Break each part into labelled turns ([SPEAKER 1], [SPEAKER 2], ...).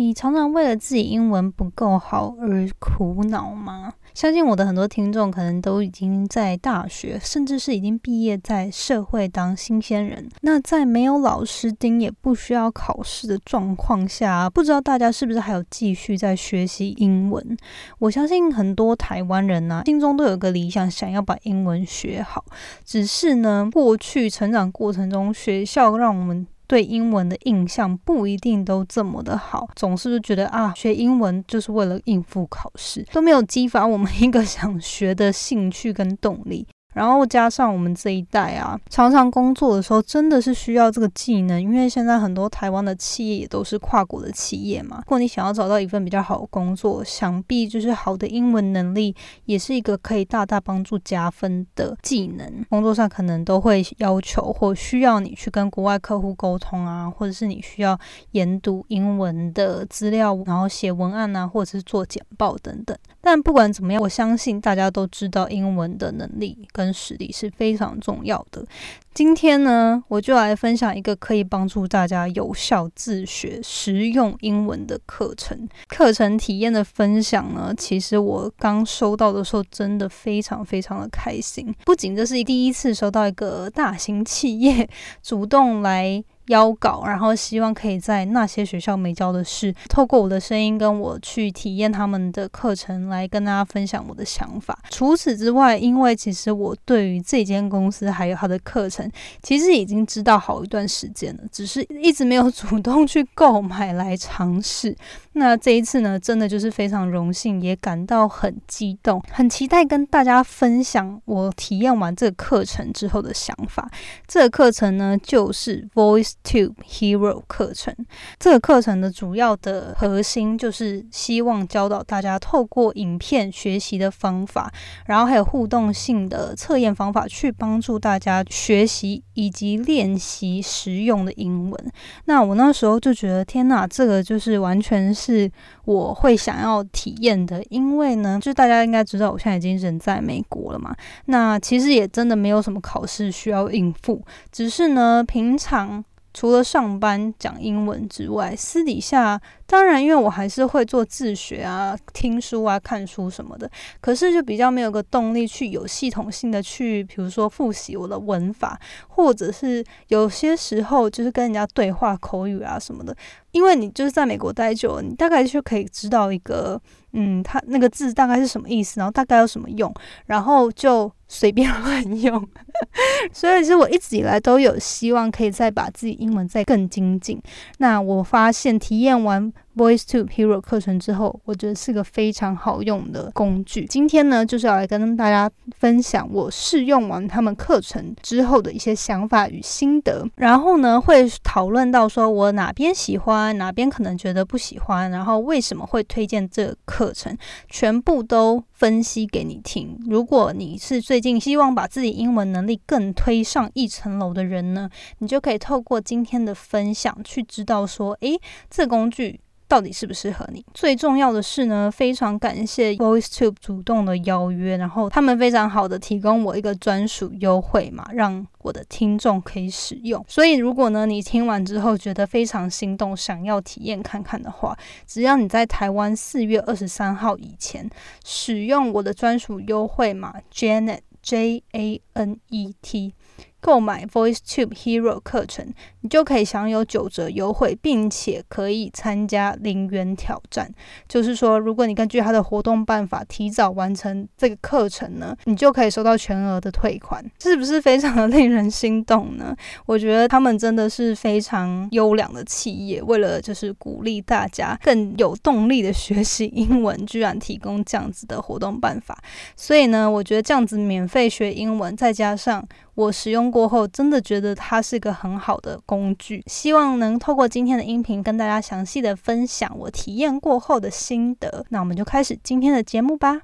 [SPEAKER 1] 你常常为了自己英文不够好而苦恼吗？相信我的很多听众可能都已经在大学，甚至是已经毕业，在社会当新鲜人。那在没有老师盯，也不需要考试的状况下，不知道大家是不是还有继续在学习英文？我相信很多台湾人呢，心中都有个理想，想要把英文学好。只是呢，过去成长过程中，学校让我们。对英文的印象不一定都这么的好，总是觉得啊，学英文就是为了应付考试，都没有激发我们一个想学的兴趣跟动力。然后加上我们这一代啊，常常工作的时候真的是需要这个技能，因为现在很多台湾的企业也都是跨国的企业嘛。如果你想要找到一份比较好的工作，想必就是好的英文能力也是一个可以大大帮助加分的技能。工作上可能都会要求或需要你去跟国外客户沟通啊，或者是你需要研读英文的资料，然后写文案啊，或者是做简报等等。但不管怎么样，我相信大家都知道英文的能力跟实力是非常重要的。今天呢，我就来分享一个可以帮助大家有效自学、实用英文的课程。课程体验的分享呢，其实我刚收到的时候，真的非常非常的开心。不仅这是第一次收到一个大型企业主动来。邀稿，然后希望可以在那些学校没教的事，透过我的声音跟我去体验他们的课程，来跟大家分享我的想法。除此之外，因为其实我对于这间公司还有他的课程，其实已经知道好一段时间了，只是一直没有主动去购买来尝试。那这一次呢，真的就是非常荣幸，也感到很激动，很期待跟大家分享我体验完这个课程之后的想法。这个课程呢，就是 Voice Tube Hero 课程。这个课程的主要的核心就是希望教导大家透过影片学习的方法，然后还有互动性的测验方法，去帮助大家学习以及练习实用的英文。那我那时候就觉得，天哪，这个就是完全。是我会想要体验的，因为呢，就大家应该知道，我现在已经人在美国了嘛。那其实也真的没有什么考试需要应付，只是呢，平常除了上班讲英文之外，私底下。当然，因为我还是会做自学啊、听书啊、看书什么的，可是就比较没有个动力去有系统性的去，比如说复习我的文法，或者是有些时候就是跟人家对话口语啊什么的。因为你就是在美国待久了，你大概就可以知道一个，嗯，它那个字大概是什么意思，然后大概有什么用，然后就随便乱用。所以其实我一直以来都有希望可以再把自己英文再更精进。那我发现体验完。Voice to Hero 课程之后，我觉得是个非常好用的工具。今天呢，就是要来跟大家分享我试用完他们课程之后的一些想法与心得。然后呢，会讨论到说我哪边喜欢，哪边可能觉得不喜欢，然后为什么会推荐这个课程，全部都分析给你听。如果你是最近希望把自己英文能力更推上一层楼的人呢，你就可以透过今天的分享去知道说，诶，这工具。到底适不适合你？最重要的是呢，非常感谢 VoiceTube 主动的邀约，然后他们非常好的提供我一个专属优惠码，让我的听众可以使用。所以如果呢你听完之后觉得非常心动，想要体验看看的话，只要你在台湾四月二十三号以前使用我的专属优惠码 Janet J A N E T。购买 VoiceTube Hero 课程，你就可以享有九折优惠，并且可以参加零元挑战。就是说，如果你根据他的活动办法提早完成这个课程呢，你就可以收到全额的退款，是不是非常的令人心动呢？我觉得他们真的是非常优良的企业，为了就是鼓励大家更有动力的学习英文，居然提供这样子的活动办法。所以呢，我觉得这样子免费学英文，再加上我使用过后，真的觉得它是个很好的工具。希望能透过今天的音频跟大家详细的分享我体验过后的心得。那我们就开始今天的节目吧。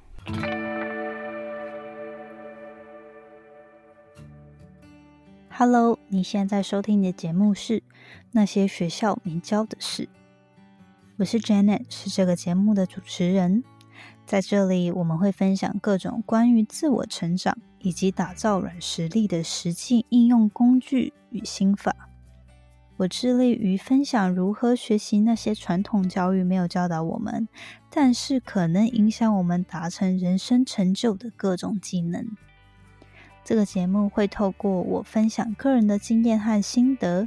[SPEAKER 1] Hello，你现在收听的节目是《那些学校没教的事》，我是 Janet，是这个节目的主持人。在这里，我们会分享各种关于自我成长以及打造软实力的实际应用工具与心法。我致力于分享如何学习那些传统教育没有教导我们，但是可能影响我们达成人生成就的各种技能。这个节目会透过我分享个人的经验和心得，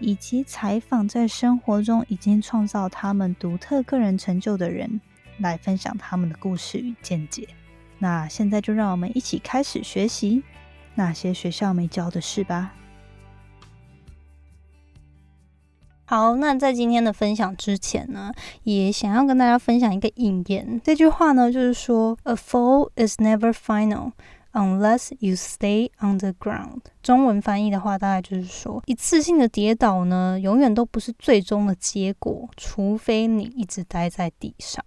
[SPEAKER 1] 以及采访在生活中已经创造他们独特个人成就的人，来分享他们的故事与见解。那现在就让我们一起开始学习那些学校没教的事吧。好，那在今天的分享之前呢，也想要跟大家分享一个引言。这句话呢，就是说：“A fall is never final unless you stay on the ground。”中文翻译的话，大概就是说，一次性的跌倒呢，永远都不是最终的结果，除非你一直待在地上。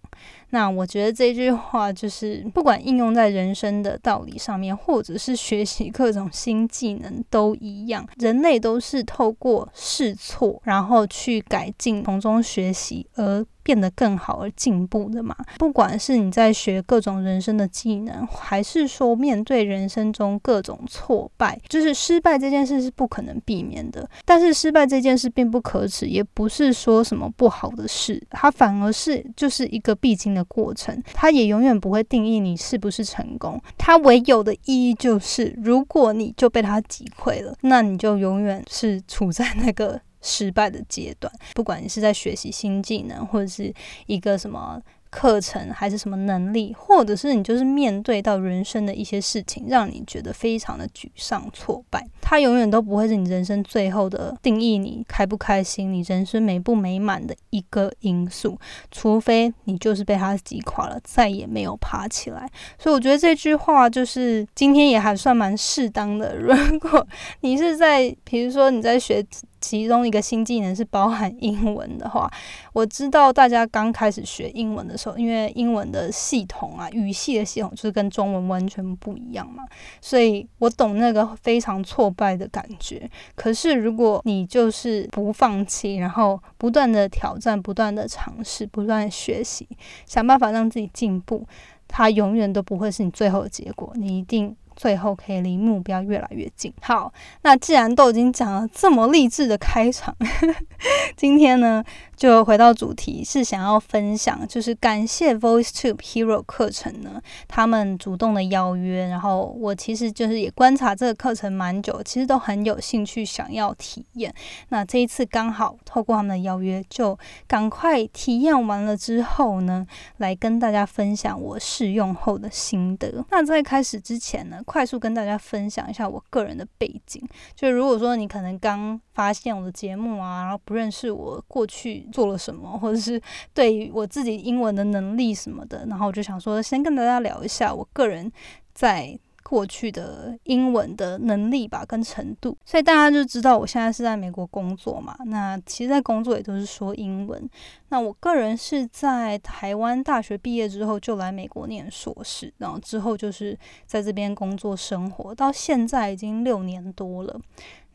[SPEAKER 1] 那我觉得这句话就是，不管应用在人生的道理上面，或者是学习各种新技能，都一样。人类都是透过试错，然后去改进，从中学习而变得更好而进步的嘛。不管是你在学各种人生的技能，还是说面对人生中各种挫败，就是失败这件事是不可能避免的。但是失败这件事并不可耻，也不是说什么不好的事，它反而是就是一个必经的。过程，它也永远不会定义你是不是成功。它唯有的意义就是，如果你就被它击溃了，那你就永远是处在那个失败的阶段。不管你是在学习新技能，或者是一个什么。课程还是什么能力，或者是你就是面对到人生的一些事情，让你觉得非常的沮丧、挫败，它永远都不会是你人生最后的定义，你开不开心，你人生美不美满的一个因素，除非你就是被它击垮了，再也没有爬起来。所以我觉得这句话就是今天也还算蛮适当的。如果你是在，比如说你在学。其中一个新技能是包含英文的话，我知道大家刚开始学英文的时候，因为英文的系统啊，语系的系统就是跟中文完全不一样嘛，所以我懂那个非常挫败的感觉。可是如果你就是不放弃，然后不断的挑战、不断的尝试、不断学习，想办法让自己进步，它永远都不会是你最后的结果，你一定。最后可以离目标越来越近。好，那既然都已经讲了这么励志的开场，今天呢？就回到主题，是想要分享，就是感谢 VoiceTube Hero 课程呢，他们主动的邀约，然后我其实就是也观察这个课程蛮久，其实都很有兴趣想要体验。那这一次刚好透过他们的邀约，就赶快体验完了之后呢，来跟大家分享我试用后的心得。那在开始之前呢，快速跟大家分享一下我个人的背景，就是如果说你可能刚发现我的节目啊，然后不认识我过去。做了什么，或者是对于我自己英文的能力什么的，然后我就想说，先跟大家聊一下我个人在过去的英文的能力吧，跟程度。所以大家就知道我现在是在美国工作嘛。那其实，在工作也都是说英文。那我个人是在台湾大学毕业之后就来美国念硕士，然后之后就是在这边工作生活，到现在已经六年多了。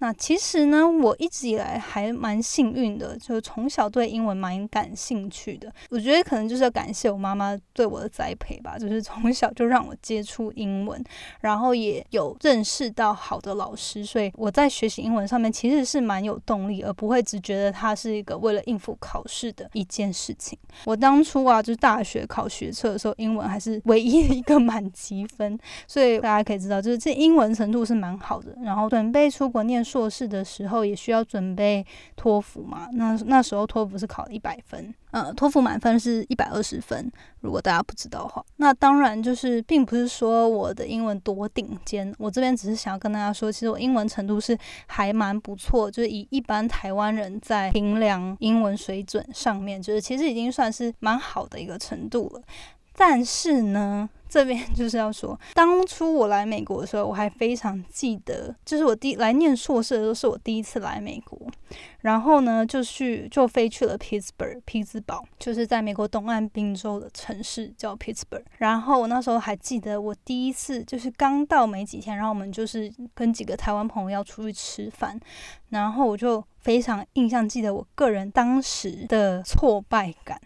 [SPEAKER 1] 那其实呢，我一直以来还蛮幸运的，就是从小对英文蛮感兴趣的。我觉得可能就是要感谢我妈妈对我的栽培吧，就是 从小就让我接触英文，然后也有认识到好的老师，所以我在学习英文上面其实是蛮有动力，而不会只觉得它是一个为了应付考试的一件事情。我当初啊，就是大学考学测的时候，英文还是唯一一个满级分，所以大家可以知道，就是这英文程度是蛮好的。然后准备出国念书。硕士的时候也需要准备托福嘛？那那时候托福是考了一百分，呃，托福满分是一百二十分。如果大家不知道的话，那当然就是并不是说我的英文多顶尖，我这边只是想要跟大家说，其实我英文程度是还蛮不错，就是以一般台湾人在评量英文水准上面，就是其实已经算是蛮好的一个程度了。但是呢？这边 就是要说，当初我来美国的时候，我还非常记得，就是我第来念硕士的时候，是我第一次来美国。然后呢，就去就飞去了 Pittsburgh，匹兹堡，就是在美国东岸宾州的城市叫 Pittsburgh。然后我那时候还记得，我第一次就是刚到没几天，然后我们就是跟几个台湾朋友要出去吃饭，然后我就非常印象记得我个人当时的挫败感，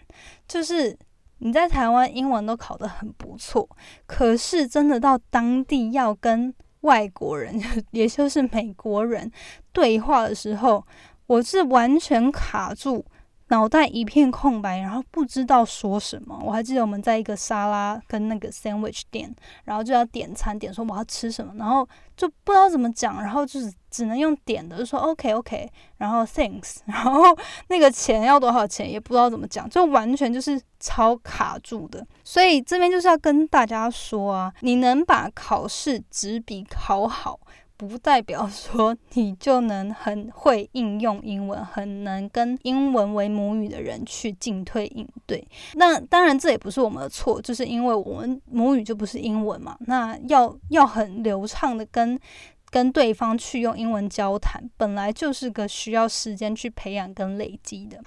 [SPEAKER 1] 就是。你在台湾英文都考得很不错，可是真的到当地要跟外国人，也就是美国人对话的时候，我是完全卡住。脑袋一片空白，然后不知道说什么。我还记得我们在一个沙拉跟那个 sandwich 店，然后就要点餐，点说我要吃什么，然后就不知道怎么讲，然后就是只能用点的，就说 OK OK，然后 Thanks，然后那个钱要多少钱也不知道怎么讲，就完全就是超卡住的。所以这边就是要跟大家说啊，你能把考试纸笔考好。不代表说你就能很会应用英文，很能跟英文为母语的人去进退应对。那当然这也不是我们的错，就是因为我们母语就不是英文嘛。那要要很流畅的跟跟对方去用英文交谈，本来就是个需要时间去培养跟累积的。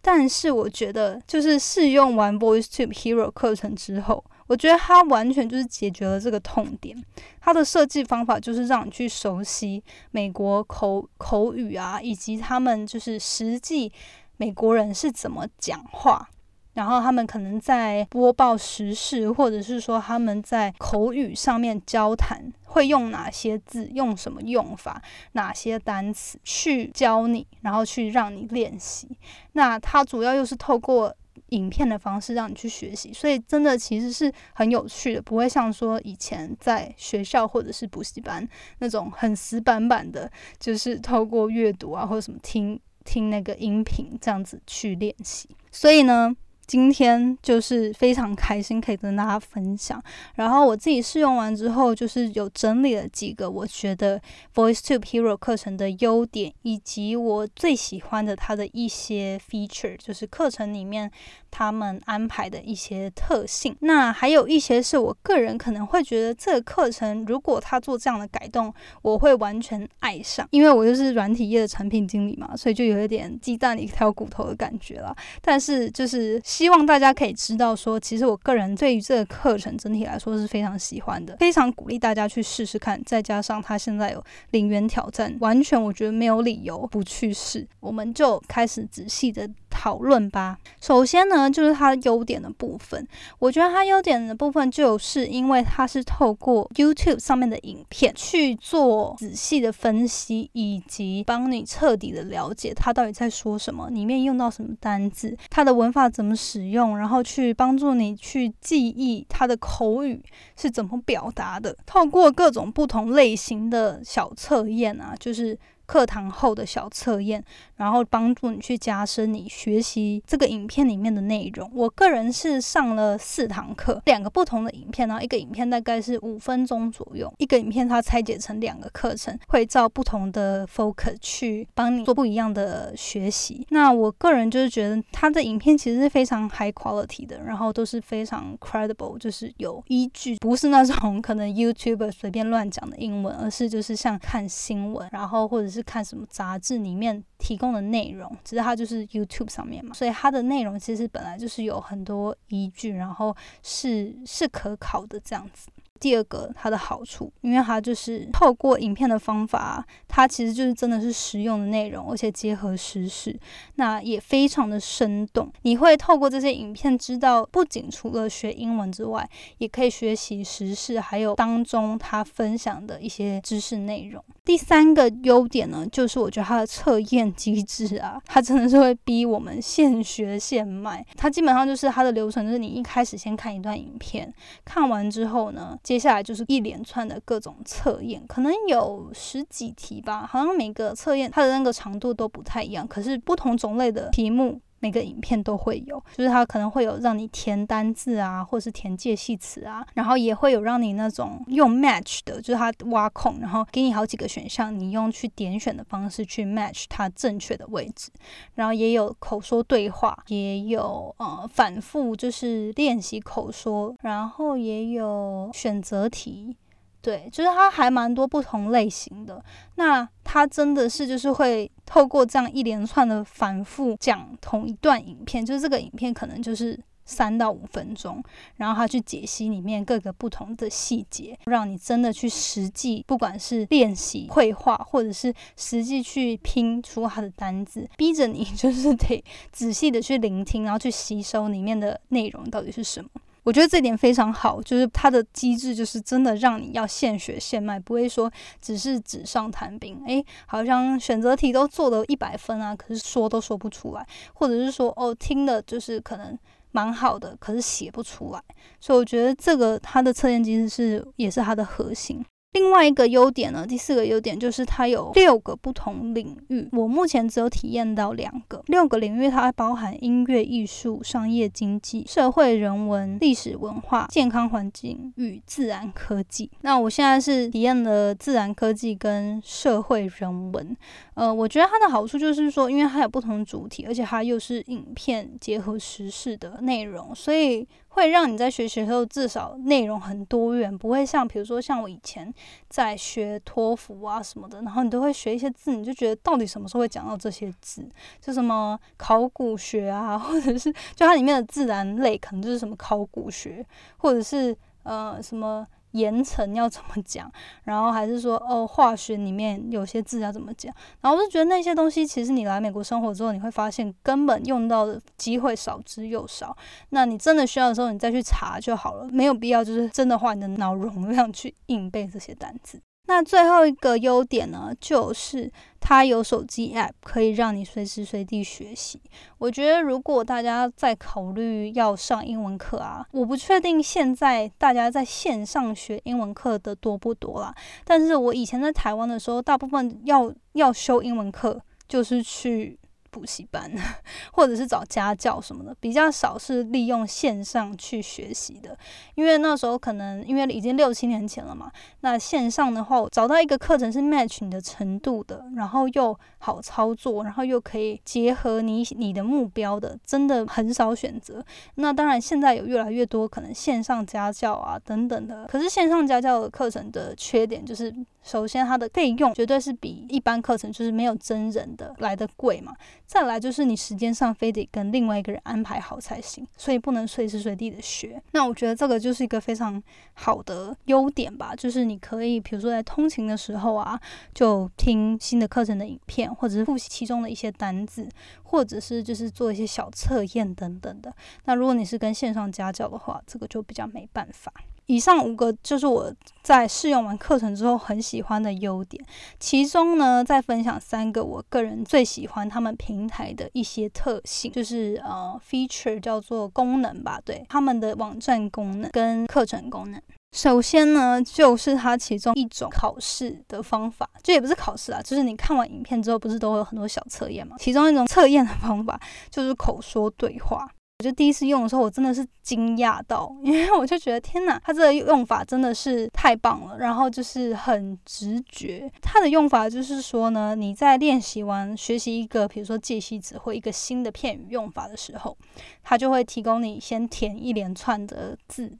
[SPEAKER 1] 但是我觉得，就是试用完 VoiceTube Hero 课程之后。我觉得它完全就是解决了这个痛点。它的设计方法就是让你去熟悉美国口口语啊，以及他们就是实际美国人是怎么讲话，然后他们可能在播报时事，或者是说他们在口语上面交谈会用哪些字，用什么用法，哪些单词去教你，然后去让你练习。那它主要又是透过。影片的方式让你去学习，所以真的其实是很有趣的，不会像说以前在学校或者是补习班那种很死板板的，就是透过阅读啊或者什么听听那个音频这样子去练习。所以呢。今天就是非常开心可以跟大家分享，然后我自己试用完之后，就是有整理了几个我觉得 VoiceTube Hero 课程的优点，以及我最喜欢的它的一些 feature，就是课程里面他们安排的一些特性。那还有一些是我个人可能会觉得这个课程如果他做这样的改动，我会完全爱上，因为我就是软体业的产品经理嘛，所以就有一点鸡蛋里挑骨头的感觉了。但是就是。希望大家可以知道，说其实我个人对于这个课程整体来说是非常喜欢的，非常鼓励大家去试试看。再加上他现在有零元挑战，完全我觉得没有理由不去试。我们就开始仔细的。讨论吧。首先呢，就是它优点的部分。我觉得它优点的部分，就是因为它是透过 YouTube 上面的影片去做仔细的分析，以及帮你彻底的了解它到底在说什么，里面用到什么单字，它的文法怎么使用，然后去帮助你去记忆它的口语是怎么表达的。透过各种不同类型的小测验啊，就是。课堂后的小测验，然后帮助你去加深你学习这个影片里面的内容。我个人是上了四堂课，两个不同的影片，然后一个影片大概是五分钟左右，一个影片它拆解成两个课程，会照不同的 focus 去帮你做不一样的学习。那我个人就是觉得它的影片其实是非常 high quality 的，然后都是非常 credible，就是有依据，不是那种可能 YouTuber 随便乱讲的英文，而是就是像看新闻，然后或者是。看什么杂志里面提供的内容，其实它就是 YouTube 上面嘛，所以它的内容其实本来就是有很多依据，然后是是可考的这样子。第二个，它的好处，因为它就是透过影片的方法，它其实就是真的是实用的内容，而且结合时事，那也非常的生动。你会透过这些影片知道，不仅除了学英文之外，也可以学习时事，还有当中他分享的一些知识内容。第三个优点呢，就是我觉得它的测验机制啊，它真的是会逼我们现学现卖。它基本上就是它的流程，就是你一开始先看一段影片，看完之后呢。接下来就是一连串的各种测验，可能有十几题吧，好像每个测验它的那个长度都不太一样，可是不同种类的题目。每个影片都会有，就是它可能会有让你填单字啊，或是填介系词啊，然后也会有让你那种用 match 的，就是它挖空，然后给你好几个选项，你用去点选的方式去 match 它正确的位置，然后也有口说对话，也有呃反复就是练习口说，然后也有选择题。对，就是它还蛮多不同类型的。那它真的是就是会透过这样一连串的反复讲同一段影片，就是这个影片可能就是三到五分钟，然后它去解析里面各个不同的细节，让你真的去实际，不管是练习绘画，或者是实际去拼出它的单字，逼着你 就是得仔细的去聆听，然后去吸收里面的内容到底是什么。我觉得这点非常好，就是它的机制就是真的让你要现学现卖，不会说只是纸上谈兵。诶，好像选择题都做了一百分啊，可是说都说不出来，或者是说哦听的就是可能蛮好的，可是写不出来。所以我觉得这个它的测验机制是也是它的核心。另外一个优点呢，第四个优点就是它有六个不同领域。我目前只有体验到两个，六个领域它包含音乐、艺术、商业、经济、社会、人文、历史文化、健康环境与自然科技。那我现在是体验了自然科技跟社会人文。呃，我觉得它的好处就是说，因为它有不同主题，而且它又是影片结合时事的内容，所以。会让你在学习的时候至少内容很多元，不会像比如说像我以前在学托福啊什么的，然后你都会学一些字，你就觉得到底什么时候会讲到这些字？就什么考古学啊，或者是就它里面的自然类可能就是什么考古学，或者是呃什么。盐城要怎么讲？然后还是说哦，化学里面有些字要怎么讲？然后我就觉得那些东西，其实你来美国生活之后，你会发现根本用到的机会少之又少。那你真的需要的时候，你再去查就好了，没有必要就是真的花你的脑容量去硬背这些单词。那最后一个优点呢，就是它有手机 App 可以让你随时随地学习。我觉得如果大家在考虑要上英文课啊，我不确定现在大家在线上学英文课的多不多啦。但是我以前在台湾的时候，大部分要要修英文课就是去。补习班，或者是找家教什么的，比较少是利用线上去学习的。因为那时候可能因为已经六七年前了嘛，那线上的话，找到一个课程是 match 你的程度的，然后又好操作，然后又可以结合你你的目标的，真的很少选择。那当然现在有越来越多可能线上家教啊等等的，可是线上家教的课程的缺点就是。首先，它的费用绝对是比一般课程就是没有真人的来的贵嘛。再来就是你时间上非得跟另外一个人安排好才行，所以不能随时随地的学。那我觉得这个就是一个非常好的优点吧，就是你可以比如说在通勤的时候啊，就听新的课程的影片，或者是复习其中的一些单字，或者是就是做一些小测验等等的。那如果你是跟线上家教的话，这个就比较没办法。以上五个就是我在试用完课程之后很喜欢的优点，其中呢再分享三个我个人最喜欢他们平台的一些特性，就是呃 feature 叫做功能吧，对他们的网站功能跟课程功能。首先呢，就是它其中一种考试的方法，就也不是考试啊，就是你看完影片之后，不是都会有很多小测验嘛？其中一种测验的方法就是口说对话。我就第一次用的时候，我真的是惊讶到，因为我就觉得天哪，它这个用法真的是太棒了，然后就是很直觉。它的用法就是说呢，你在练习完学习一个，比如说介系词或一个新的片语用法的时候，它就会提供你先填一连串的字，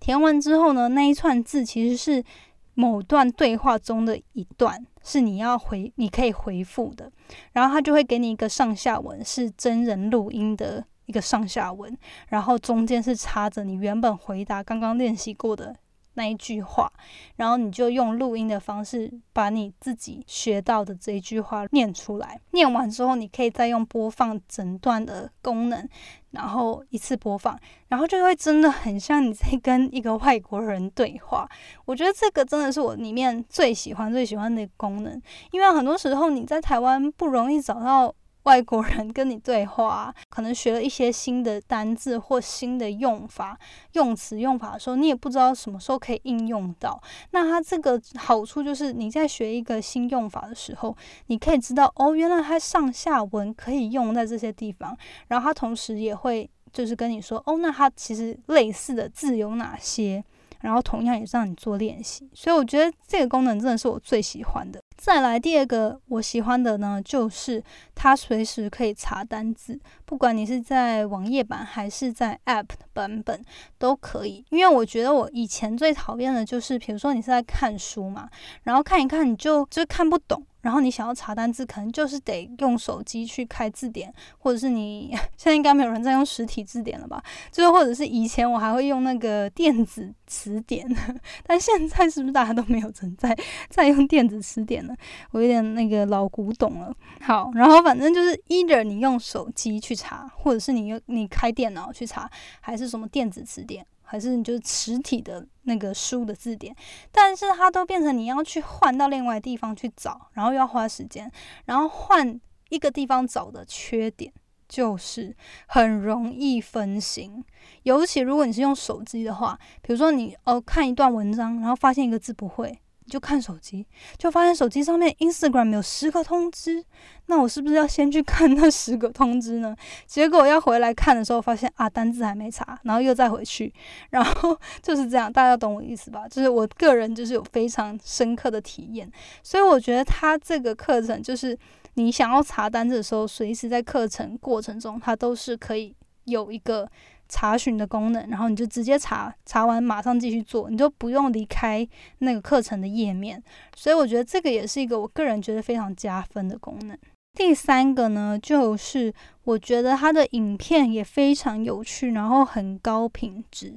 [SPEAKER 1] 填完之后呢，那一串字其实是某段对话中的一段，是你要回，你可以回复的，然后它就会给你一个上下文，是真人录音的。一个上下文，然后中间是插着你原本回答刚刚练习过的那一句话，然后你就用录音的方式把你自己学到的这一句话念出来。念完之后，你可以再用播放整段的功能，然后一次播放，然后就会真的很像你在跟一个外国人对话。我觉得这个真的是我里面最喜欢、最喜欢的功能，因为很多时候你在台湾不容易找到。外国人跟你对话，可能学了一些新的单字或新的用法、用词用法的时候，你也不知道什么时候可以应用到。那它这个好处就是你在学一个新用法的时候，你可以知道哦，原来它上下文可以用在这些地方。然后它同时也会就是跟你说哦，那它其实类似的字有哪些？然后同样也是让你做练习。所以我觉得这个功能真的是我最喜欢的。再来第二个我喜欢的呢，就是它随时可以查单字，不管你是在网页版还是在 App 版本都可以。因为我觉得我以前最讨厌的就是，比如说你是在看书嘛，然后看一看你就就看不懂。然后你想要查单字，可能就是得用手机去开字典，或者是你 现在应该没有人在用实体字典了吧？就是或者是以前我还会用那个电子词典，但现在是不是大家都没有存在 在用电子词典了？我有点那个老古董了。好，然后反正就是，either 你用手机去查，或者是你用你开电脑去查，还是什么电子词典。还是你就是实体的那个书的字典，但是它都变成你要去换到另外地方去找，然后又要花时间，然后换一个地方找的缺点就是很容易分心，尤其如果你是用手机的话，比如说你哦看一段文章，然后发现一个字不会。就看手机，就发现手机上面 Instagram 有十个通知，那我是不是要先去看那十个通知呢？结果要回来看的时候，发现啊单子还没查，然后又再回去，然后 就是这样，大家懂我意思吧？就是我个人就是有非常深刻的体验，所以我觉得他这个课程就是你想要查单子的时候，随时在课程过程中，它都是可以有一个。查询的功能，然后你就直接查，查完马上继续做，你就不用离开那个课程的页面。所以我觉得这个也是一个我个人觉得非常加分的功能。第三个呢，就是我觉得它的影片也非常有趣，然后很高品质。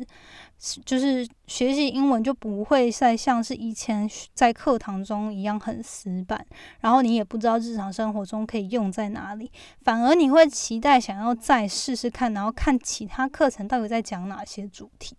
[SPEAKER 1] 就是学习英文就不会再像是以前在课堂中一样很死板，然后你也不知道日常生活中可以用在哪里，反而你会期待想要再试试看，然后看其他课程到底在讲哪些主题。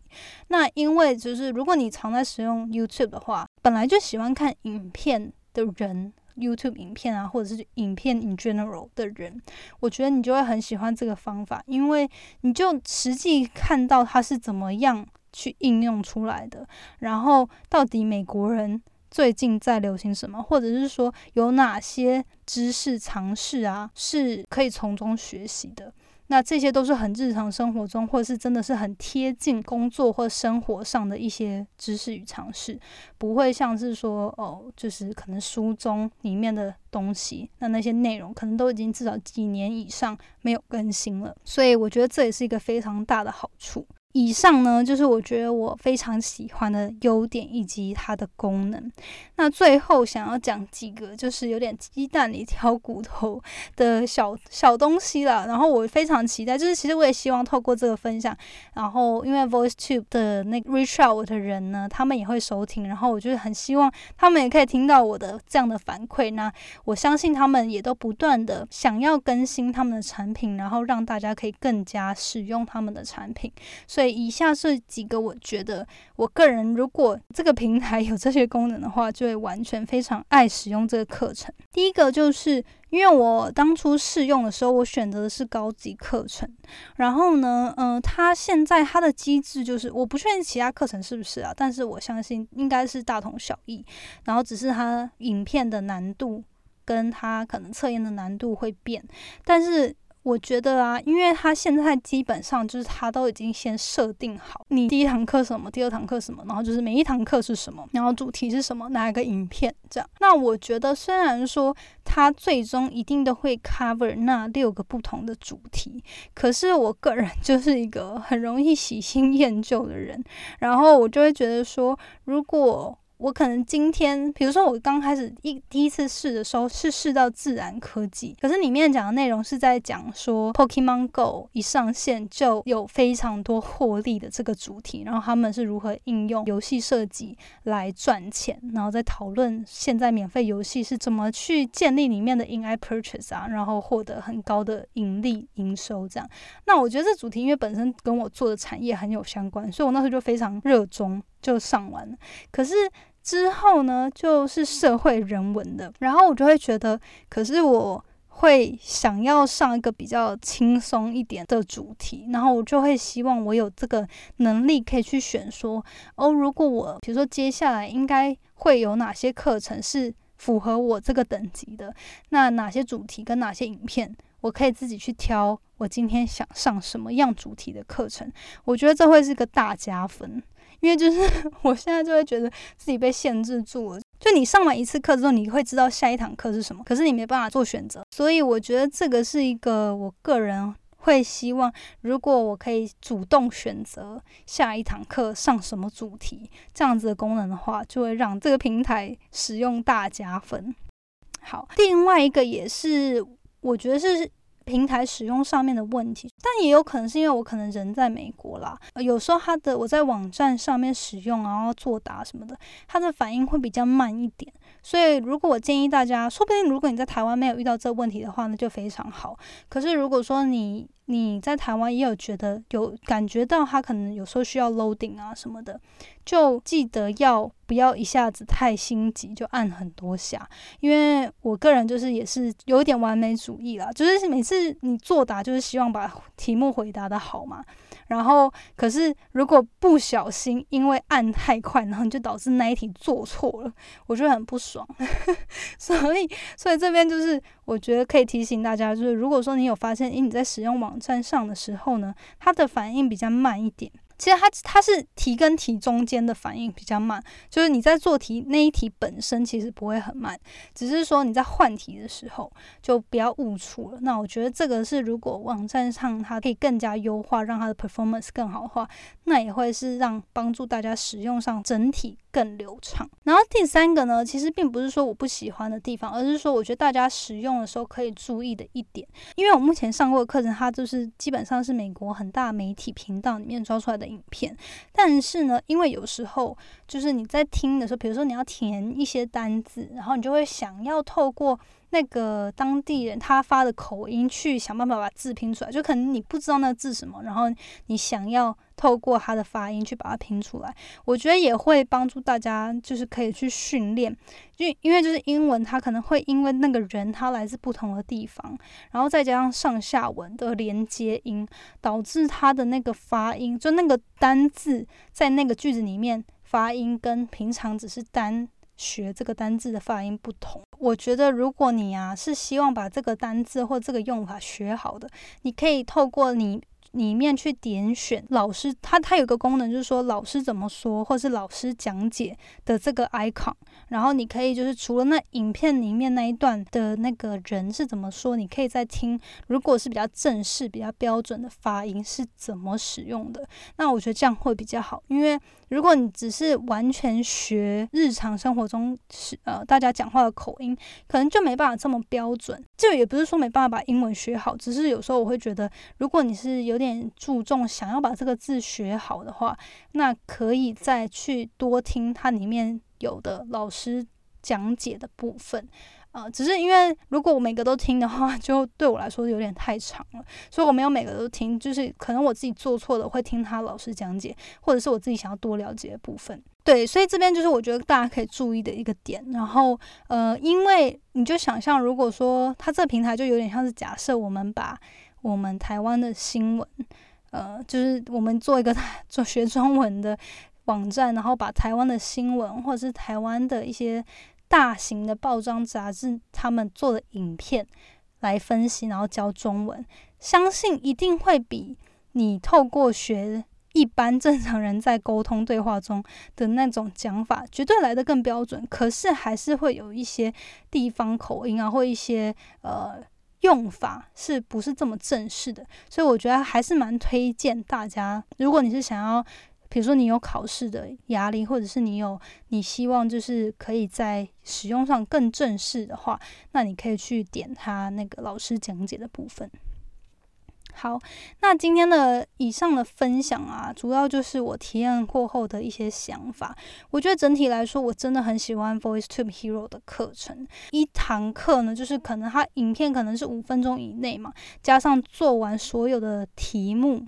[SPEAKER 1] 那因为就是如果你常在使用 YouTube 的话，本来就喜欢看影片的人，YouTube 影片啊，或者是影片 in general 的人，我觉得你就会很喜欢这个方法，因为你就实际看到它是怎么样。去应用出来的，然后到底美国人最近在流行什么，或者是说有哪些知识常识啊，是可以从中学习的？那这些都是很日常生活中，或者是真的是很贴近工作或生活上的一些知识与常识，不会像是说哦，就是可能书中里面的东西，那那些内容可能都已经至少几年以上没有更新了，所以我觉得这也是一个非常大的好处。以上呢，就是我觉得我非常喜欢的优点以及它的功能。那最后想要讲几个，就是有点鸡蛋里挑骨头的小小东西了。然后我非常期待，就是其实我也希望透过这个分享，然后因为 VoiceTube 的那个 reach out 的人呢，他们也会收听，然后我就是很希望他们也可以听到我的这样的反馈。那我相信他们也都不断的想要更新他们的产品，然后让大家可以更加使用他们的产品。所所以以下是几个我觉得我个人如果这个平台有这些功能的话，就会完全非常爱使用这个课程。第一个就是因为我当初试用的时候，我选择的是高级课程。然后呢，嗯，它现在它的机制就是我不确定其他课程是不是啊，但是我相信应该是大同小异。然后只是它影片的难度跟它可能测验的难度会变，但是。我觉得啊，因为他现在基本上就是他都已经先设定好，你第一堂课什么，第二堂课什么，然后就是每一堂课是什么，然后主题是什么，哪一个影片这样。那我觉得虽然说他最终一定都会 cover 那六个不同的主题，可是我个人 就是一个很容易喜新厌旧的人，然后我就会觉得说，如果我可能今天，比如说我刚开始一第一次试的时候是试到自然科技，可是里面讲的内容是在讲说 Pokemon Go 一上线就有非常多获利的这个主题，然后他们是如何应用游戏设计来赚钱，然后在讨论现在免费游戏是怎么去建立里面的 In-App Purchase 啊，然后获得很高的盈利营收这样。那我觉得这主题因为本身跟我做的产业很有相关，所以我那时候就非常热衷就上完了。可是。之后呢，就是社会人文的，然后我就会觉得，可是我会想要上一个比较轻松一点的主题，然后我就会希望我有这个能力可以去选说，哦，如果我比如说接下来应该会有哪些课程是符合我这个等级的，那哪些主题跟哪些影片，我可以自己去挑，我今天想上什么样主题的课程，我觉得这会是个大加分。因为就是 我现在就会觉得自己被限制住了，就你上完一次课之后，你会知道下一堂课是什么，可是你没办法做选择，所以我觉得这个是一个我个人会希望，如果我可以主动选择下一堂课上什么主题这样子的功能的话，就会让这个平台使用大加分。好，另外一个也是我觉得是。平台使用上面的问题，但也有可能是因为我可能人在美国啦，有时候他的我在网站上面使用，然后作答什么的，他的反应会比较慢一点。所以如果我建议大家，说不定如果你在台湾没有遇到这问题的话，那就非常好。可是如果说你你在台湾也有觉得有感觉到他可能有时候需要 loading 啊什么的，就记得要不要一下子太心急就按很多下，因为我个人就是也是有点完美主义啦，就是每次你作答就是希望把题目回答的好嘛。然后，可是如果不小心因为按太快，然后你就导致那一题做错了，我就很不爽。所以，所以这边就是我觉得可以提醒大家，就是如果说你有发现，诶，你在使用网站上的时候呢，它的反应比较慢一点。其实它它是题跟题中间的反应比较慢，就是你在做题那一题本身其实不会很慢，只是说你在换题的时候就不要误触了。那我觉得这个是如果网站上它可以更加优化，让它的 performance 更好的话，那也会是让帮助大家使用上整体更流畅。然后第三个呢，其实并不是说我不喜欢的地方，而是说我觉得大家使用的时候可以注意的一点，因为我目前上过的课程，它就是基本上是美国很大媒体频道里面抓出来的。影片，但是呢，因为有时候就是你在听的时候，比如说你要填一些单字，然后你就会想要透过那个当地人他发的口音去想办法把字拼出来，就可能你不知道那个字什么，然后你想要。透过他的发音去把它拼出来，我觉得也会帮助大家，就是可以去训练，因因为就是英文，它可能会因为那个人他来自不同的地方，然后再加上上下文的连接音，导致他的那个发音，就那个单字在那个句子里面发音跟平常只是单学这个单字的发音不同。我觉得如果你啊是希望把这个单字或这个用法学好的，你可以透过你。里面去点选老师，他他有个功能，就是说老师怎么说，或是老师讲解的这个 icon，然后你可以就是除了那影片里面那一段的那个人是怎么说，你可以再听，如果是比较正式、比较标准的发音是怎么使用的，那我觉得这样会比较好，因为。如果你只是完全学日常生活中是呃大家讲话的口音，可能就没办法这么标准。这也不是说没办法把英文学好，只是有时候我会觉得，如果你是有点注重想要把这个字学好的话，那可以再去多听它里面有的老师讲解的部分。呃，只是因为如果我每个都听的话，就对我来说有点太长了，所以我没有每个都听，就是可能我自己做错了会听他老师讲解，或者是我自己想要多了解的部分。对，所以这边就是我觉得大家可以注意的一个点。然后，呃，因为你就想象，如果说他这个平台就有点像是假设我们把我们台湾的新闻，呃，就是我们做一个 做学中文的网站，然后把台湾的新闻或者是台湾的一些。大型的报章杂志，他们做的影片来分析，然后教中文，相信一定会比你透过学一般正常人在沟通对话中的那种讲法，绝对来的更标准。可是还是会有一些地方口音啊，或一些呃用法是不是这么正式的？所以我觉得还是蛮推荐大家，如果你是想要。比如说你有考试的压力，或者是你有你希望就是可以在使用上更正式的话，那你可以去点他那个老师讲解的部分。好，那今天的以上的分享啊，主要就是我体验过后的一些想法。我觉得整体来说，我真的很喜欢 VoiceTube Hero 的课程。一堂课呢，就是可能它影片可能是五分钟以内嘛，加上做完所有的题目。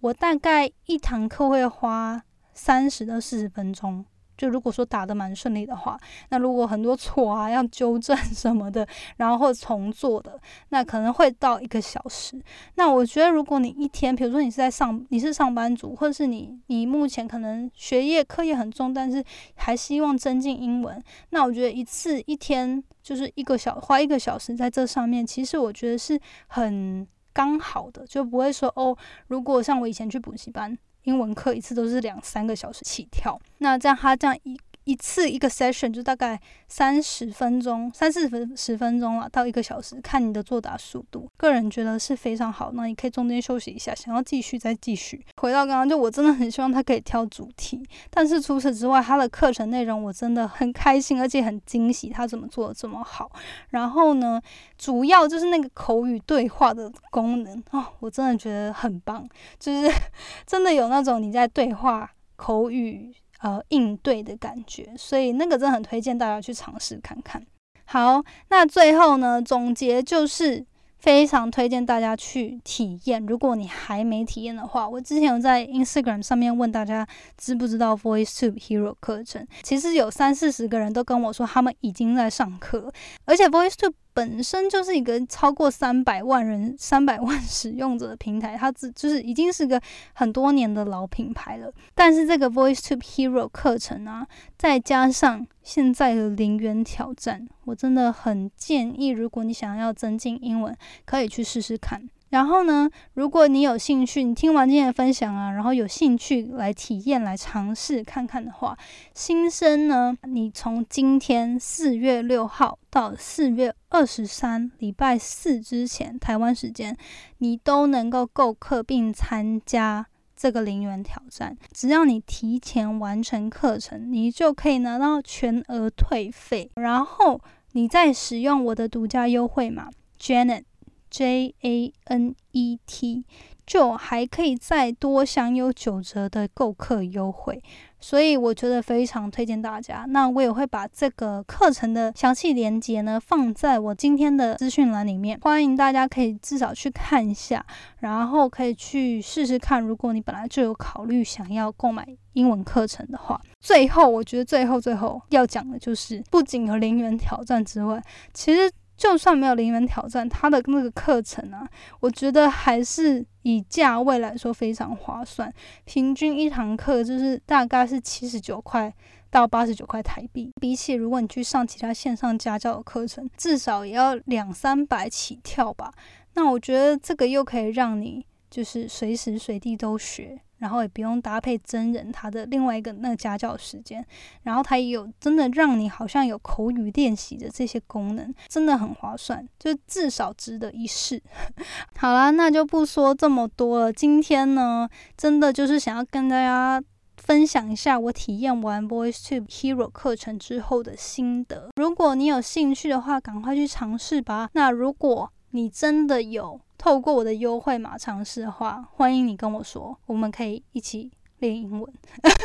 [SPEAKER 1] 我大概一堂课会花三十到四十分钟，就如果说打的蛮顺利的话，那如果很多错啊要纠正 什么的，然后重做的，那可能会到一个小时。那我觉得如果你一天，比如说你是在上，你是上班族，或者是你你目前可能学业课业很重，但是还希望增进英文，那我觉得一次一天就是一个小花一个小时在这上面，其实我觉得是很。刚好的就不会说哦，如果像我以前去补习班，英文课一次都是两三个小时起跳，那这样他这样一。一次一个 session 就大概三十分钟，三四分十分钟了，到一个小时，看你的作答速度。个人觉得是非常好。那你可以中间休息一下，想要继续再继续。回到刚刚，就我真的很希望他可以挑主题，但是除此之外，他的课程内容我真的很开心，而且很惊喜，他怎么做的这么好。然后呢，主要就是那个口语对话的功能哦，我真的觉得很棒，就是 真的有那种你在对话口语。呃，应对的感觉，所以那个真的很推荐大家去尝试看看。好，那最后呢，总结就是非常推荐大家去体验。如果你还没体验的话，我之前有在 Instagram 上面问大家知不知道 VoiceTube Hero 课程，其实有三四十个人都跟我说他们已经在上课，而且 VoiceTube。本身就是一个超过三百万人、三百万 使用者的平台，它自就是已经是个很多年的老品牌了。但是这个 VoiceTube Hero 课程啊，再加上现在的零元挑战，我真的很建议，如果你想要增进英文，可以去试试看。然后呢，如果你有兴趣，你听完今天的分享啊，然后有兴趣来体验、来尝试看看的话，新生呢，你从今天四月六号到四月二十三，礼拜四之前，台湾时间，你都能够购课并参加这个零元挑战。只要你提前完成课程，你就可以拿到全额退费，然后你再使用我的独家优惠码 Janet。J A N E T 就还可以再多享有九折的购课优惠，所以我觉得非常推荐大家。那我也会把这个课程的详细链接呢放在我今天的资讯栏里面，欢迎大家可以至少去看一下，然后可以去试试看。如果你本来就有考虑想要购买英文课程的话，最后我觉得最后最后要讲的就是，不仅有零元挑战之外，其实。就算没有零元挑战，它的那个课程啊，我觉得还是以价位来说非常划算。平均一堂课就是大概是七十九块到八十九块台币，比起如果你去上其他线上家教的课程，至少也要两三百起跳吧。那我觉得这个又可以让你就是随时随地都学。然后也不用搭配真人他的另外一个那个家教时间，然后他也有真的让你好像有口语练习的这些功能，真的很划算，就至少值得一试。好啦，那就不说这么多了。今天呢，真的就是想要跟大家分享一下我体验完 VoiceTube Hero 课程之后的心得。如果你有兴趣的话，赶快去尝试吧。那如果你真的有，透过我的优惠码尝试的话，欢迎你跟我说，我们可以一起练英文。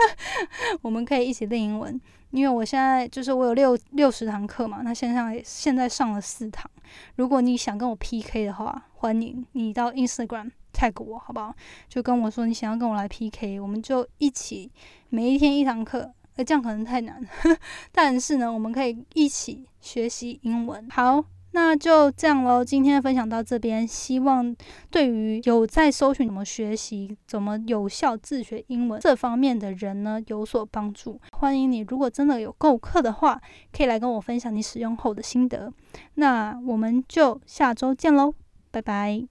[SPEAKER 1] 我们可以一起练英文，因为我现在就是我有六六十堂课嘛，那线上现在上了四堂。如果你想跟我 PK 的话，欢迎你到 Instagram tag 我，好不好？就跟我说你想要跟我来 PK，我们就一起每一天一堂课。哎，这样可能太难，但是呢，我们可以一起学习英文。好。那就这样喽，今天分享到这边，希望对于有在搜寻怎么学习、怎么有效自学英文这方面的人呢有所帮助。欢迎你，如果真的有购课的话，可以来跟我分享你使用后的心得。那我们就下周见喽，拜拜。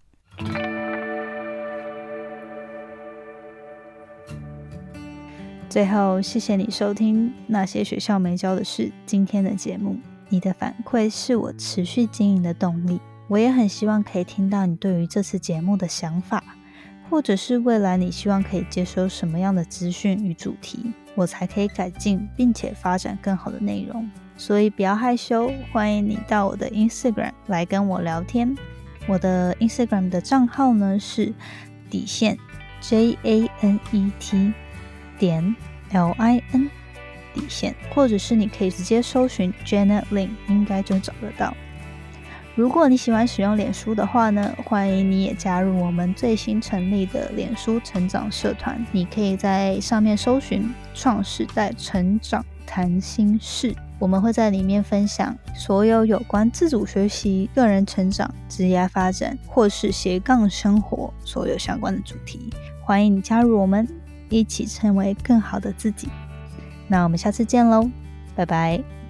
[SPEAKER 1] 最后，谢谢你收听那些学校没教的事今天的节目。你的反馈是我持续经营的动力。我也很希望可以听到你对于这次节目的想法，或者是未来你希望可以接收什么样的资讯与主题，我才可以改进并且发展更好的内容。所以不要害羞，欢迎你到我的 Instagram 来跟我聊天。我的 Instagram 的账号呢是底线 J A N E T 点 L I N。底线，或者是你可以直接搜寻 Janet Lin，应该就找得到。如果你喜欢使用脸书的话呢，欢迎你也加入我们最新成立的脸书成长社团。你可以在上面搜寻“创时代成长谈心事”，我们会在里面分享所有有关自主学习、个人成长、职业发展或是斜杠生活所有相关的主题。欢迎你加入我们，一起成为更好的自己。那我们下次见喽，拜拜。